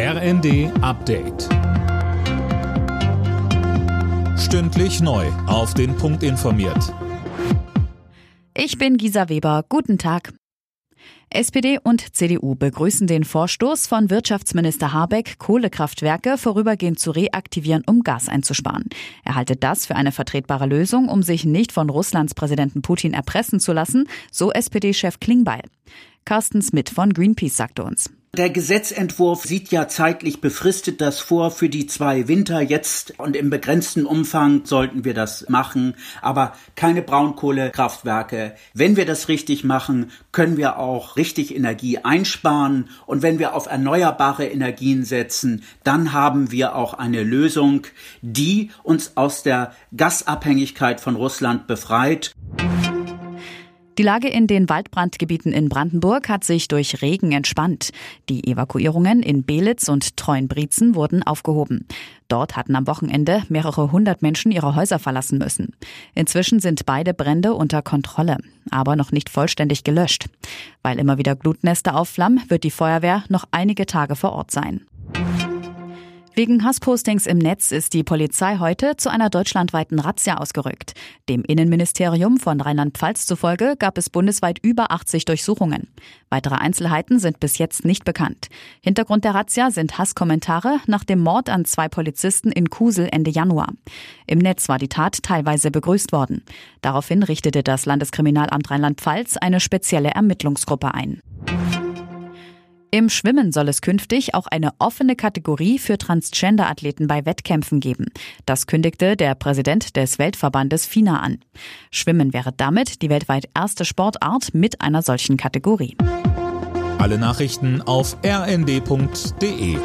RND Update. Stündlich neu. Auf den Punkt informiert. Ich bin Gisa Weber. Guten Tag. SPD und CDU begrüßen den Vorstoß von Wirtschaftsminister Habeck, Kohlekraftwerke vorübergehend zu reaktivieren, um Gas einzusparen. Er halte das für eine vertretbare Lösung, um sich nicht von Russlands Präsidenten Putin erpressen zu lassen, so SPD-Chef Klingbeil. Carsten Smith von Greenpeace sagte uns. Der Gesetzentwurf sieht ja zeitlich befristet das vor für die zwei Winter jetzt und im begrenzten Umfang sollten wir das machen, aber keine Braunkohlekraftwerke. Wenn wir das richtig machen, können wir auch richtig Energie einsparen und wenn wir auf erneuerbare Energien setzen, dann haben wir auch eine Lösung, die uns aus der Gasabhängigkeit von Russland befreit. Die Lage in den Waldbrandgebieten in Brandenburg hat sich durch Regen entspannt. Die Evakuierungen in Belitz und Treuenbrietzen wurden aufgehoben. Dort hatten am Wochenende mehrere hundert Menschen ihre Häuser verlassen müssen. Inzwischen sind beide Brände unter Kontrolle, aber noch nicht vollständig gelöscht. Weil immer wieder Glutnester aufflammen, wird die Feuerwehr noch einige Tage vor Ort sein. Wegen Hasspostings im Netz ist die Polizei heute zu einer deutschlandweiten Razzia ausgerückt. Dem Innenministerium von Rheinland-Pfalz zufolge gab es bundesweit über 80 Durchsuchungen. Weitere Einzelheiten sind bis jetzt nicht bekannt. Hintergrund der Razzia sind Hasskommentare nach dem Mord an zwei Polizisten in Kusel Ende Januar. Im Netz war die Tat teilweise begrüßt worden. Daraufhin richtete das Landeskriminalamt Rheinland-Pfalz eine spezielle Ermittlungsgruppe ein. Im Schwimmen soll es künftig auch eine offene Kategorie für Transgender-Athleten bei Wettkämpfen geben. Das kündigte der Präsident des Weltverbandes FINA an. Schwimmen wäre damit die weltweit erste Sportart mit einer solchen Kategorie. Alle Nachrichten auf rnd.de